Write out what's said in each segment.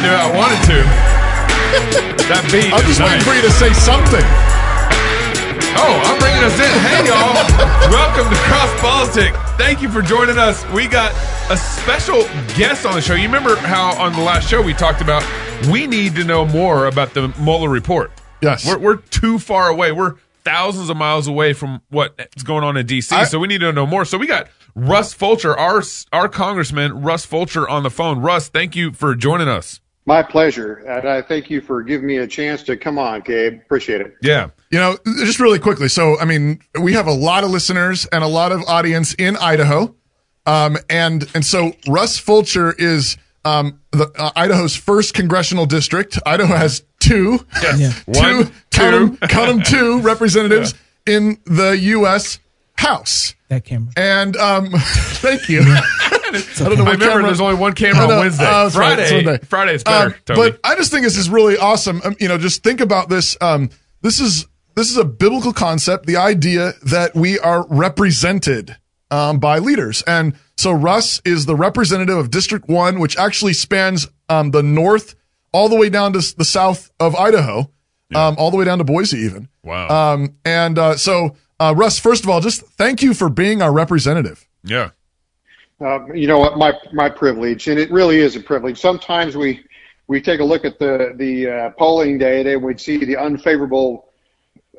into it. I wanted to. that beat. I'm just is waiting for you to say something. Oh, I'm bringing us in. Hey, y'all. Welcome to Cross Politics. Thank you for joining us. We got a special guest on the show. You remember how on the last show we talked about we need to know more about the Mueller report. Yes. We're, we're too far away. We're thousands of miles away from what's going on in D.C., I- so we need to know more. So we got Russ Fulcher, our, our congressman, Russ Fulcher, on the phone. Russ, thank you for joining us. My pleasure. And I thank you for giving me a chance to come on, Gabe. Appreciate it. Yeah. You know, just really quickly. So, I mean, we have a lot of listeners and a lot of audience in Idaho. Um, and, and so Russ Fulcher is, um, the, uh, Idaho's first congressional district. Idaho has two, Yeah. two, One, count 'em- two. count 'em two representatives in the U.S. House. That camera. And, um, thank you. I don't know I what remember camera- there's only one camera on. Wednesday. Right, Friday, Sunday. Friday's better, Um, Toby. But I just think this is really awesome. Um, you know, just think about this. Um, this is this is a biblical concept. The idea that we are represented um, by leaders, and so Russ is the representative of District One, which actually spans um, the north all the way down to the south of Idaho, um, all the way down to Boise, even. Wow. Um, and uh, so, uh, Russ, first of all, just thank you for being our representative. yeah. Uh, you know what? My my privilege, and it really is a privilege. Sometimes we we take a look at the the uh, polling data and we see the unfavorable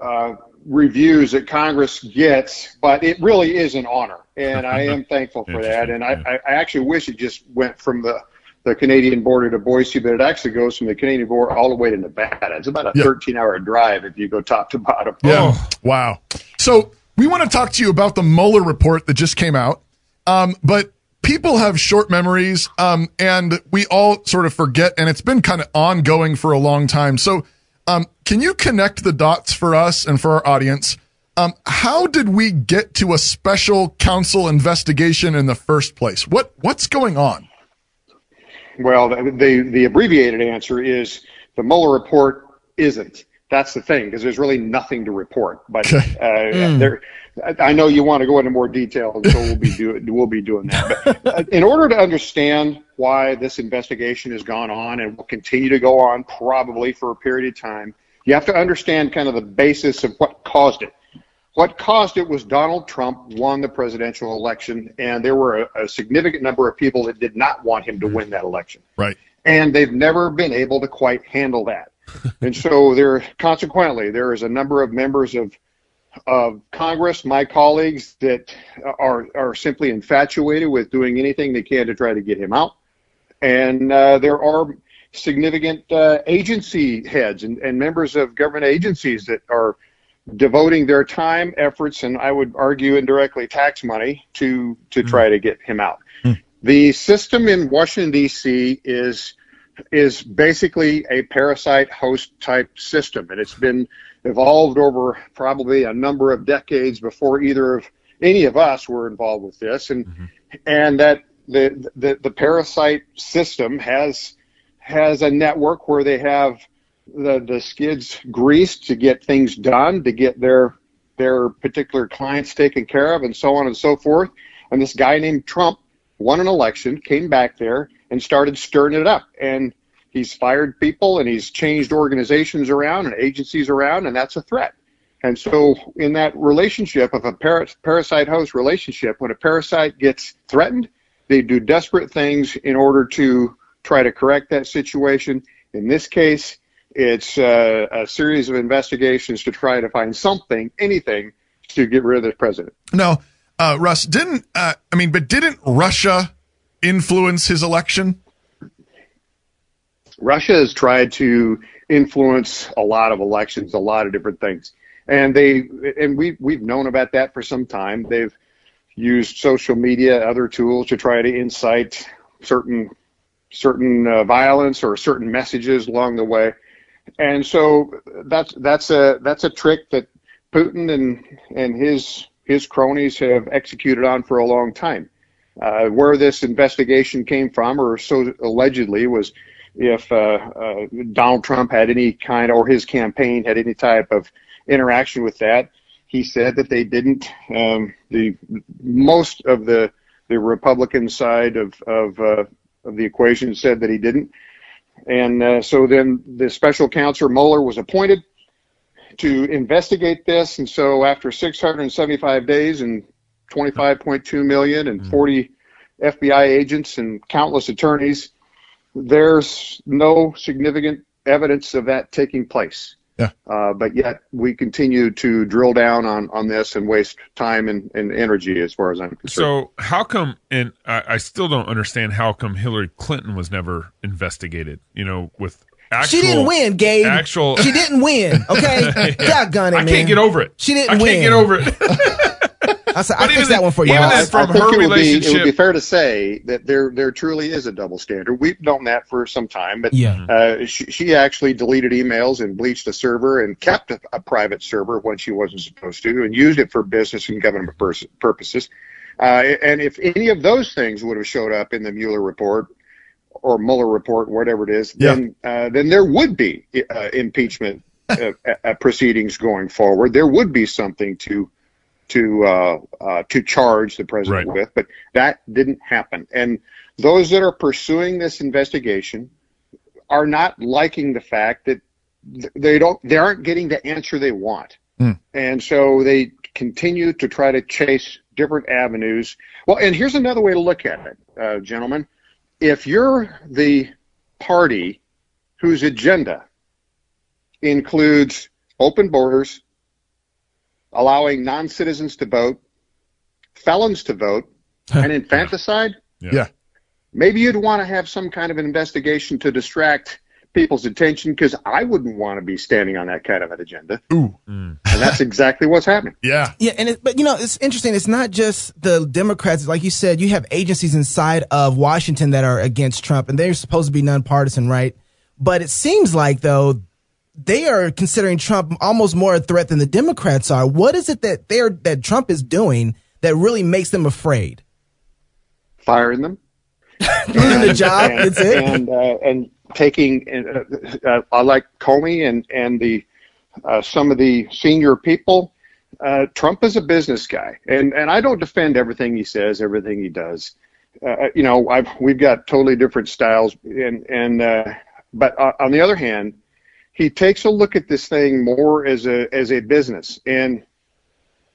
uh, reviews that Congress gets, but it really is an honor, and I am thankful for that. And I, I I actually wish it just went from the the Canadian border to Boise, but it actually goes from the Canadian border all the way to Nevada. It's about a Yeah. 13 hour drive if you go top to bottom. Yeah. Oh. Wow. So we want to talk to you about the Mueller report that just came out. Um, but people have short memories, um, and we all sort of forget, and it's been kind of ongoing for a long time. So, um, can you connect the dots for us and for our audience? Um, how did we get to a special counsel investigation in the first place? What what's going on? Well, the, the the abbreviated answer is the Mueller report isn't. That's the thing because there's really nothing to report. But Okay. uh, there, I- I know you want to go into more detail, so we'll be do, we'll be doing that. But uh, in order to understand why this investigation has gone on and will continue to go on probably for a period of time, you have to understand kind of the basis of what caused it. What caused it was Donald Trump won the presidential election, and there were a, a significant number of people that did not want him to win that election Right. and they've never been able to quite handle that. and so there, consequently, there is a number of members of of Congress, my colleagues, that are are simply infatuated with doing anything they can to try to get him out. And uh, there are significant uh, agency heads and, and members of government agencies that are devoting their time, efforts, and I would argue indirectly tax money to to try to get him out. The system in Washington D.C. is is basically a parasite host type system, and it's been evolved over probably a number of decades before either of any of us were involved with this, and mm-hmm. and that the, the the parasite system has has a network where they have the the skids greased to get things done, to get their their particular clients taken care of, and so on and so forth. And this guy named Trump won an election, came back there, and started stirring it up. And he's fired people and he's changed organizations around and agencies around, and that's a threat. And so, in that relationship of a parasite host relationship, when a parasite gets threatened, they do desperate things in order to try to correct that situation. In this case, it's uh, a series of investigations to try to find something, anything, to get rid of the president. No, uh, Russ didn't. Uh, I mean, but didn't Russia influence his election? Russia has tried to influence a lot of elections, a lot of different things, and they and we we've known about that for some time. They've used social media, other tools to try to incite certain certain uh, violence or certain messages along the way, and so that's that's a that's a trick that Putin and and his his cronies have executed on for a long time. Uh, where this investigation came from, or so allegedly, was if uh, uh, Donald Trump had any kind, or his campaign had any type of interaction with that. He said that they didn't. Um, the most of the the Republican side of of, uh, of the equation said that he didn't. And uh, so then the special counsel Mueller was appointed to investigate this. And so after 675 days and 25.2 million and 40 FBI agents and countless attorneys, there's no significant evidence of that taking place. Yeah. Uh, but yet we continue to drill down on, on this and waste time and, and energy as far as I'm concerned. So how come? And I, I still don't understand how come Hillary Clinton was never investigated. You know, with actual, she didn't win, Gabe. Actual, she didn't win. Okay, yeah. Doggone it, I can't get over it. She didn't I win. can't get over it. I said, But I fixed that one for you. even Alex. from I think her it would, be, it would be fair to say that there there truly is a double standard. We've known that for some time, but Yeah. uh, she, she actually deleted emails and bleached a server and kept a, a private server when she wasn't supposed to, and used it for business and government pers- purposes. Uh, and if any of those things would have showed up in the Mueller report or Mueller report, whatever it is, Yeah. then uh, then there would be uh, impeachment uh, uh, proceedings going forward. There would be something to to uh, uh, to charge the president Right. with, but that didn't happen. And those that are pursuing this investigation are not liking the fact that they don't they aren't getting the answer they want, Hmm. and so they continue to try to chase different avenues. Well, and here's another way to look at it, uh, gentlemen. If you're the party whose agenda includes open borders, allowing non-citizens to vote, felons to vote, and infanticide, Yeah. maybe you'd want to have some kind of an investigation to distract people's attention because I wouldn't want to be standing on that kind of an agenda. Ooh. Mm. And that's exactly what's happening. Yeah. Yeah, and it, but you know it's interesting. It's not just the Democrats. Like you said, you have agencies inside of Washington that are against Trump, and they're supposed to be nonpartisan, right? But it seems like though they are considering Trump almost more a threat than the Democrats are. What is it that they're that Trump is doing that really makes them afraid? Firing them. Doing the job. and, That's it. And uh, and taking, uh, uh, I like Comey and and the uh, some of the senior people. Uh, Trump is a business guy, and and I don't defend everything he says, everything he does. Uh, you know, I've we've got totally different styles, and and uh, but uh, on the other hand, he takes a look at this thing more as a as a business, and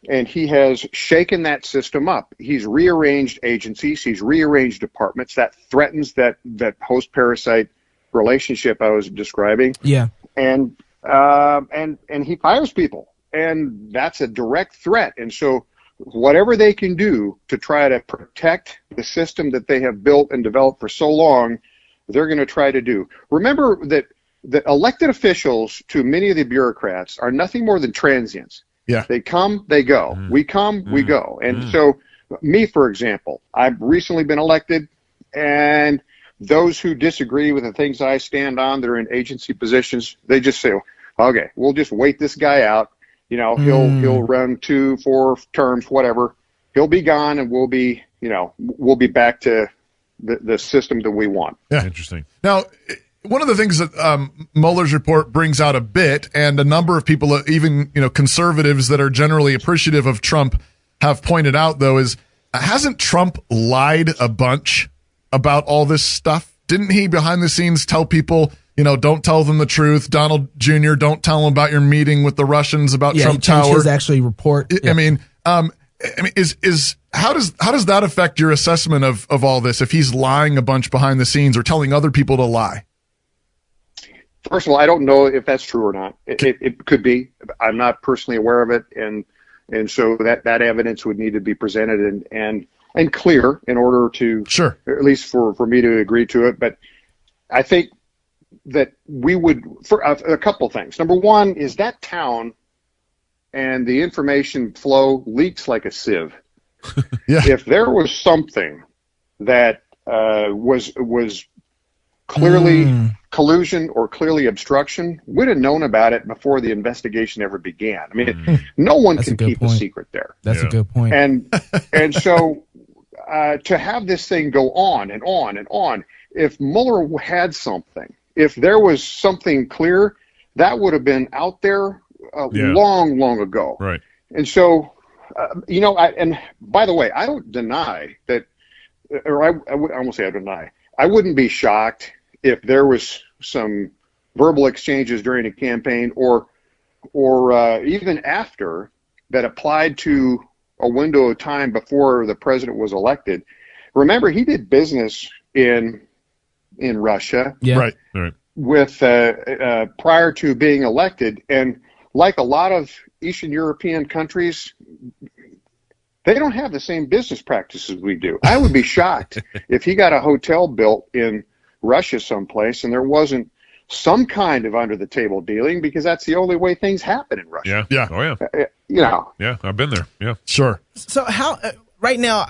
and he has shaken that system up. He's rearranged agencies, he's rearranged departments that threatens that that host parasite relationship I was describing, Yeah. and um, and and he fires people, and that's a direct threat. And so, whatever they can do to try to protect the system that they have built and developed for so long, they're going to try to do. Remember that the elected officials to many of the bureaucrats are nothing more than transients. Yeah. They come, they go. Mm. We come, we mm. go. And mm. so, me, for example, I've recently been elected, and those who disagree with the things I stand on that are in agency positions, they just say, okay, we'll just wait this guy out. You know, he'll he'll run two, four terms, whatever. He'll be gone, and we'll be, you know, we'll be back to the the system that we want. Yeah. Interesting. Now, one of the things that um, Mueller's report brings out a bit, and a number of people, uh, even you know conservatives that are generally appreciative of Trump, have pointed out though, is hasn't Trump lied a bunch about all this stuff? Didn't he behind the scenes tell people, you know, don't tell them the truth? Donald Jr., don't tell them about your meeting with the Russians about Yeah. Trump he Tower. his actually report. I- I mean, um, I mean, is is how does how does that affect your assessment of of all this? If he's lying a bunch behind the scenes or telling other people to lie? First of all, I don't know if that's true or not. It, it, it could be. I'm not personally aware of it, and and so that that evidence would need to be presented and and and clear in order to Sure. at least for for me to agree to it. But I think that we would for a, a couple things. Number one is that town and the information flow leaks like a sieve. Yeah. If there was something that uh, was was clearly collusion or clearly obstruction, we'd have known about it before the investigation ever began. I mean, no one That's can good keep a secret there That's Yeah. a good point. and and so uh, to have this thing go on and on and on, if Mueller had something, if there was something clear, that would have been out there uh, Yeah. long, long ago. Right. And so, uh, you know, I, and by the way, I don't deny that, or I, I, would, I won't say I deny. I wouldn't be shocked if there was some verbal exchanges during a campaign or or uh, even after that applied to a window of time before the president was elected. Remember, he did business in in Russia Yeah. Right. Right. with uh, uh, prior to being elected, and like a lot of Eastern European countries, they don't have the same business practices we do. I would be shocked if he got a hotel built in Russia someplace and there wasn't some kind of under the table dealing because that's the only way things happen in Russia. Yeah. Yeah. Oh yeah. Uh, You know, Yeah. I've been there. Yeah. Sure. So how uh, right now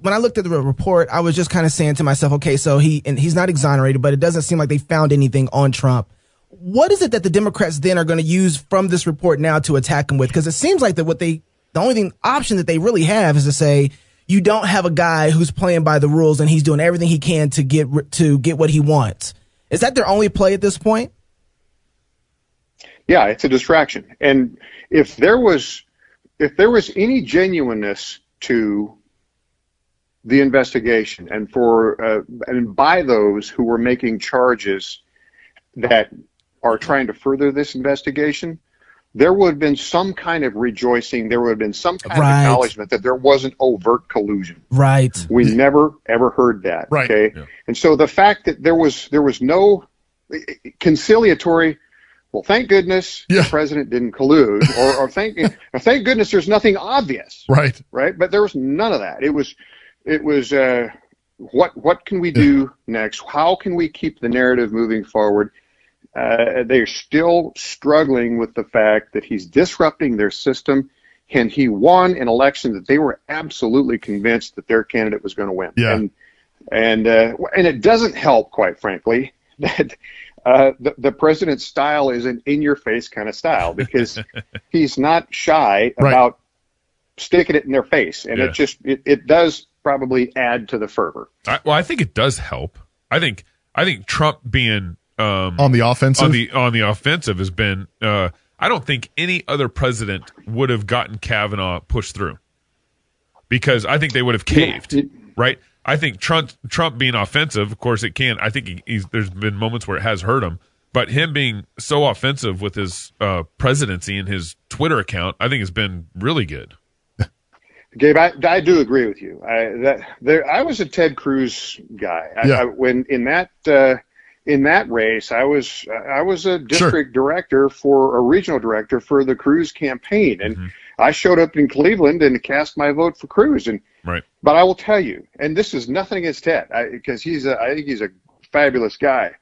when I looked at the report, I was just kind of saying to myself, okay, so he and he's not exonerated, but it doesn't seem like they found anything on Trump. What is it that the Democrats then are going to use from this report now to attack him with? Because it seems like that what they the only thing option that they really have is to say you don't have a guy who's playing by the rules and he's doing everything he can to get to get what he wants. Is that their only play at this point? yeah, it's a distraction. And if there was if there was any genuineness to the investigation and for uh, and by those who were making charges that are trying to further this investigation, there would have been some kind of rejoicing. There would have been some kind Right. of acknowledgement that there wasn't overt collusion. Right. We never ever heard that. Right. Okay. Yeah. And so the fact that there was there was no conciliatory. Well, thank goodness Yeah. the president didn't collude, or, or thank or thank goodness there's nothing obvious, Right. right? But there was none of that. It was it was uh, what what can we do next? How can we keep the narrative moving forward? Uh, they're still struggling with the fact that he's disrupting their system, and he won an election that they were absolutely convinced that their candidate was going to win. Yeah. And and uh, and it doesn't help, quite frankly, that uh, the, the president's style is an in-your-face kind of style because he's not shy Right. about sticking it in their face, and Yeah. it just it, it does probably add to the fervor. I, well, I think it does help. I think I think Trump being um, On the offensive. on the on the offensive has been. Uh, I don't think any other president would have gotten Kavanaugh pushed through because I think they would have caved. Yeah. Right. I think Trump Trump being offensive, of course, it can. I think he, he's, there's been moments where it has hurt him, but him being so offensive with his uh, presidency and his Twitter account, I think has been really good. Gabe, I, I do agree with you. I, that there, I was a Ted Cruz guy. I, Yeah. I, when in that uh, in that race, I was I was a district director for a regional director for the Cruz campaign, and mm-hmm. I showed up in Cleveland and cast my vote for Cruz. And Right. but I will tell you, and this is nothing against Ted, because he's a, I think he's a fabulous guy.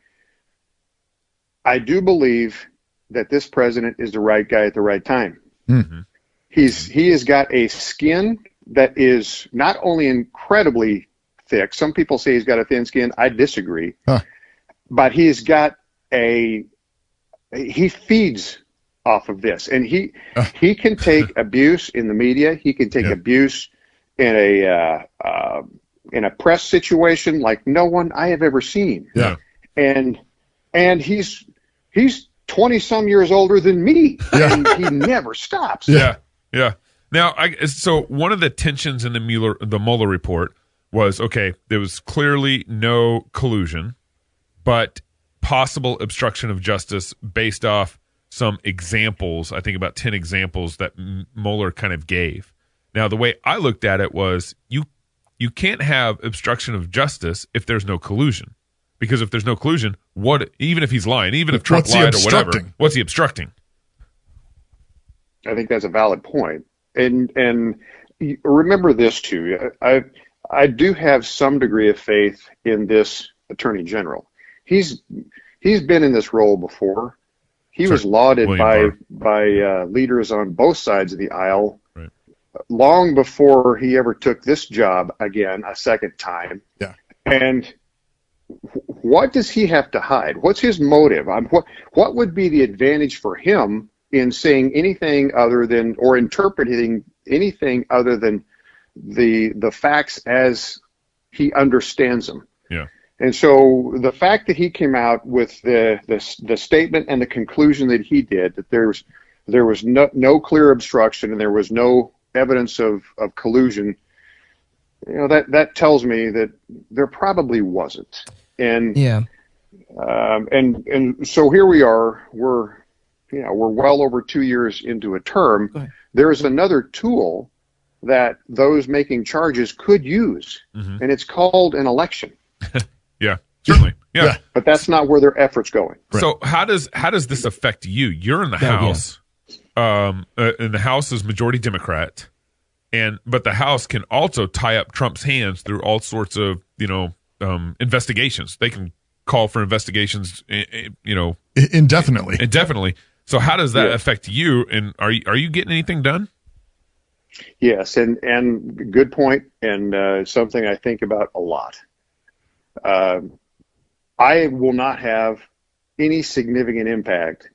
I do believe that this president is the right guy at the right time. Mm-hmm. He's he has got a skin that is not only incredibly thick. Some people say he's got a thin skin. I disagree. Huh. But he's got a he feeds off of this, and he he can take abuse in the media. He can take abuse in a uh, uh, in a press situation like no one I have ever seen. Yeah. And and he's he's twenty some years older than me, Yeah. and he never stops. Yeah, yeah. Now, I so one of the tensions in the Mueller the Mueller report was okay. There was clearly no collusion, but possible obstruction of justice based off some examples. I think about ten examples that M- Mueller kind of gave. Now, the way I looked at it was you you can't have obstruction of justice if there's no collusion. Because if there's no collusion, what even if he's lying, even if Trump What's lied or whatever, what's he obstructing? I think that's a valid point. And and remember this too. I I do have some degree of faith in this attorney general. He's he's been in this role before. He was lauded William by Barr. by uh, leaders on both sides of the aisle Right. long before he ever took this job again a second time. Yeah. And what does he have to hide? What's his motive? Um, what what would be the advantage for him in saying anything other than or interpreting anything other than the the facts as he understands them? Yeah. And so the fact that he came out with the the, the statement and the conclusion that he did that there was there was no, no clear obstruction and there was no evidence of, of collusion, you know that that tells me that there probably wasn't. And Yeah. Um, and and so here we are. We're you know we're well over two years into a term. There is another tool that those making charges could use, Mm-hmm. and it's called an election. Yeah, certainly. Yeah. Yeah. But that's not where their efforts going. So how does how does this affect you? You're in the Yeah, yeah. House, um, uh, and the House is majority Democrat, and but the House can also tie up Trump's hands through all sorts of you know um, investigations. They can call for investigations, eh, eh, you know, Indefinitely. indefinitely. So how does that Yeah. affect you? And are you are you getting anything done? Yes, and and good point, and uh, something I think about a lot. Um, I will not have any significant impact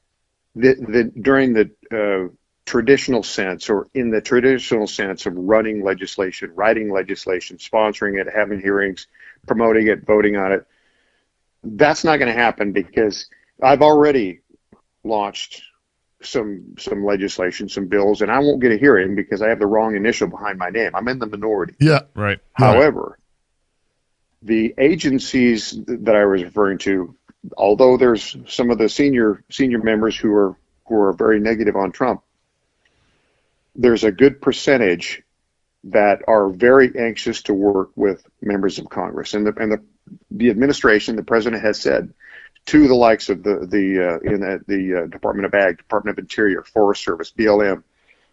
during the uh, traditional sense or in the traditional sense of running legislation, writing legislation, sponsoring it, having hearings, promoting it, voting on it. That's not going to happen because I've already launched some some legislation, some bills, and I won't get a hearing because I have the wrong initial behind my name. I'm in the minority. Yeah. Right. However, the agencies that I was referring to, although there's some of the senior senior members who are who are very negative on Trump, there's a good percentage that are very anxious to work with members of Congress, and the and the the administration, the president has said to the likes of the the uh, in the, the uh, Department of Ag, Department of Interior, Forest Service, BLM,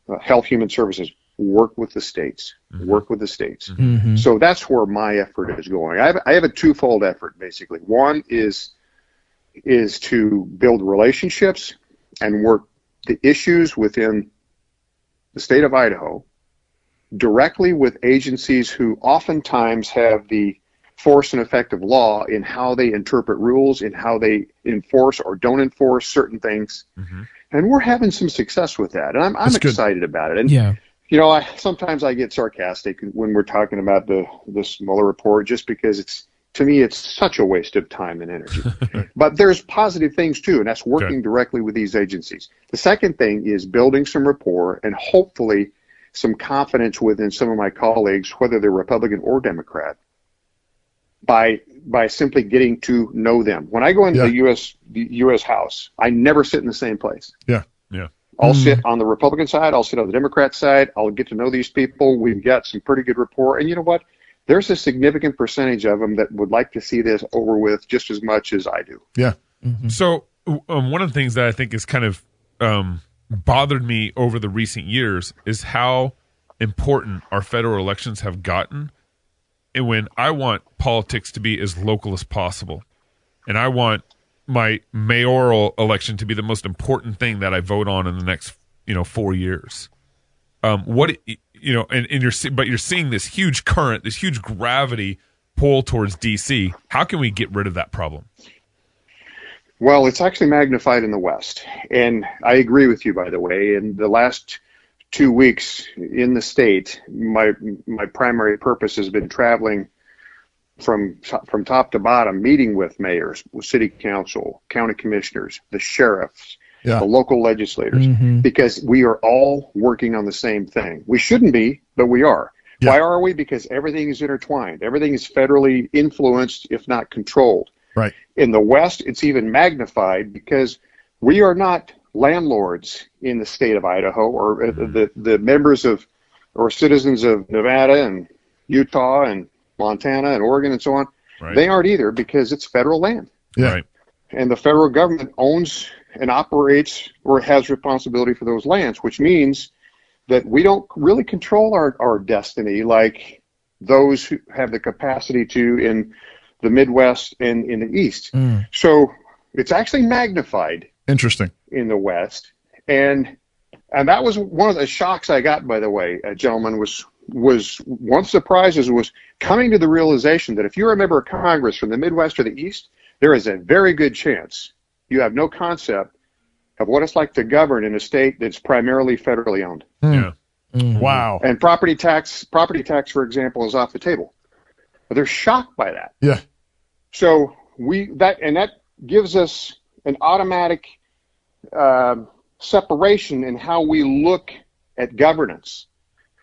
uh, Health Human Services, work with the states, mm-hmm. work with the states. Mm-hmm. Mm-hmm. So that's where my effort is going. I have, I have a twofold effort basically. One is is to build relationships and work the issues within the state of Idaho directly with agencies who oftentimes have the force and effect of law in how they interpret rules, in how they enforce or don't enforce certain things. And we're having some success with that. And I'm, I'm excited about it. And Yeah. You know, I sometimes I get sarcastic when we're talking about the this Mueller report, just because it's to me it's such a waste of time and energy. but there's positive things too, and that's working Okay. directly with these agencies. The second thing is building some rapport and hopefully some confidence within some of my colleagues, whether they're Republican or Democrat, by by simply getting to know them. When I go into Yeah. the U.S. the U.S. House, I never sit in the same place. Yeah. Yeah. I'll sit on the Republican side. I'll sit on the Democrat side. I'll get to know these people. We've got some pretty good rapport. And you know what? There's a significant percentage of them that would like to see this over with just as much as I do. Yeah. So um, one of the things that I think is kind of um, bothered me over the recent years is how important our federal elections have gotten, and when I want politics to be as local as possible, and I want my mayoral election to be the most important thing that I vote on in the next you know four years. Um, what you know, and, and you're but you're seeing this huge current, this huge gravity pull towards DC. How can we get rid of that problem? Well, it's actually magnified in the West. And I agree with you, by the way. In the last two weeks in the state, my my primary purpose has been traveling from from top to bottom, meeting with mayors, with city council, county commissioners, the sheriffs, Yeah. the local legislators, because we are all working on the same thing. We shouldn't be, but we are. Yeah. Why are we? Because everything is intertwined. Everything is federally influenced, if not controlled. Right. In the West, it's even magnified because we are not landlords in the state of Idaho or uh, the, the members of or citizens of Nevada and Utah and Montana and Oregon and so on. Right. They aren't either because it's federal land. Yeah. Right. And the federal government owns and operates or has responsibility for those lands, which means that we don't really control our, our destiny like those who have the capacity to in the Midwest and in the East. Hmm. So it's actually magnified Interesting. in the West, and and that was one of the shocks I got, by the way, uh, A gentleman Was was one of the surprises was coming to the realization that if you're a member of Congress from the Midwest or the East, there is a very good chance you have no concept of what it's like to govern in a state that's primarily federally owned. Yeah. Wow. And property tax, property tax, for example, is off the table. They're shocked by that. Yeah. So we that and that gives us an automatic um separation in how we look at governance.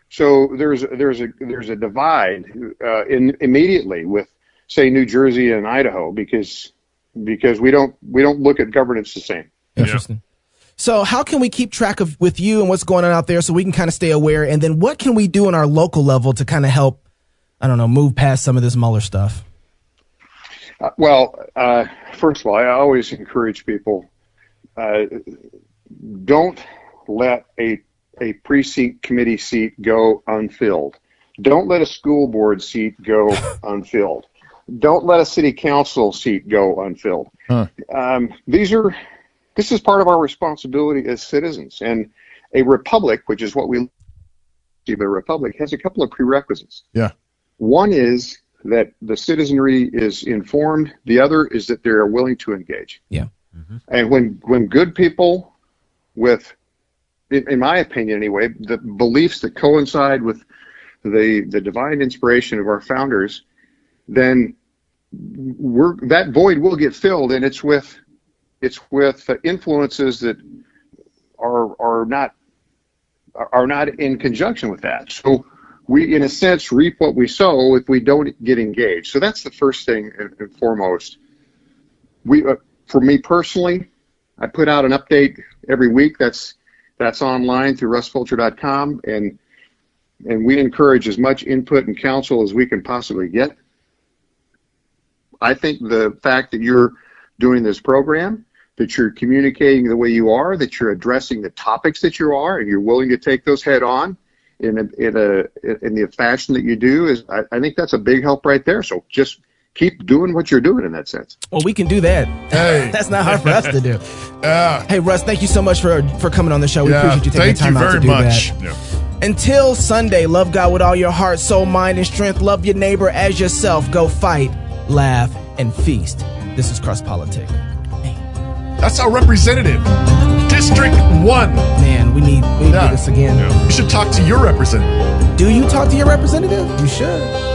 So there's there's a there's a divide uh, in immediately with say New Jersey and Idaho because because we don't we don't look at governance the same. Interesting. So, how can we keep track of with you and what's going on out there so we can kind of stay aware? And then, what can we do on our local level to kind of help? I don't know, move past some of this Mueller stuff. Uh, well, uh, first of all, I always encourage people uh, don't let a a precinct committee seat go unfilled. Don't let a school board seat go unfilled. Don't let a city council seat go unfilled. Huh. Um, these are this is part of our responsibility as citizens, and a republic, which is what we see, but a republic has a couple of prerequisites. Yeah. One is that the citizenry is informed. The other is that they are willing to engage. Yeah. And when when good people with, in, in my opinion anyway, the beliefs that coincide with the the divine inspiration of our founders, then we're that void will get filled, and it's with it's with influences that are are not are not in conjunction with that. So we, in a sense, reap what we sow if we don't get engaged. So that's the first thing and, foremost. We, uh, for me personally, I put out an update every week. That's that's online through russfulcher.com, and and we encourage as much input and counsel as we can possibly get. I think the fact that you're doing this program, that you're communicating the way you are, that you're addressing the topics that you are, and you're willing to take those head on in a, in a in the fashion that you do is I, I think that's a big help right there. So just keep doing what you're doing in that sense. Well, we can do that. Hey. That's not hard for us to do. Yeah. Hey, Russ, thank you so much for for coming on the show. We yeah. appreciate you taking Thank time you out very to do much. that. Yeah. Until Sunday, love God with all your heart, soul, mind, and strength. Love your neighbor as yourself. Go fight, laugh, and feast. This is Cross Politic. That's our representative. District 1. Man, we need we need Yeah. this again. You should talk to your representative. Do you talk to your representative? You should.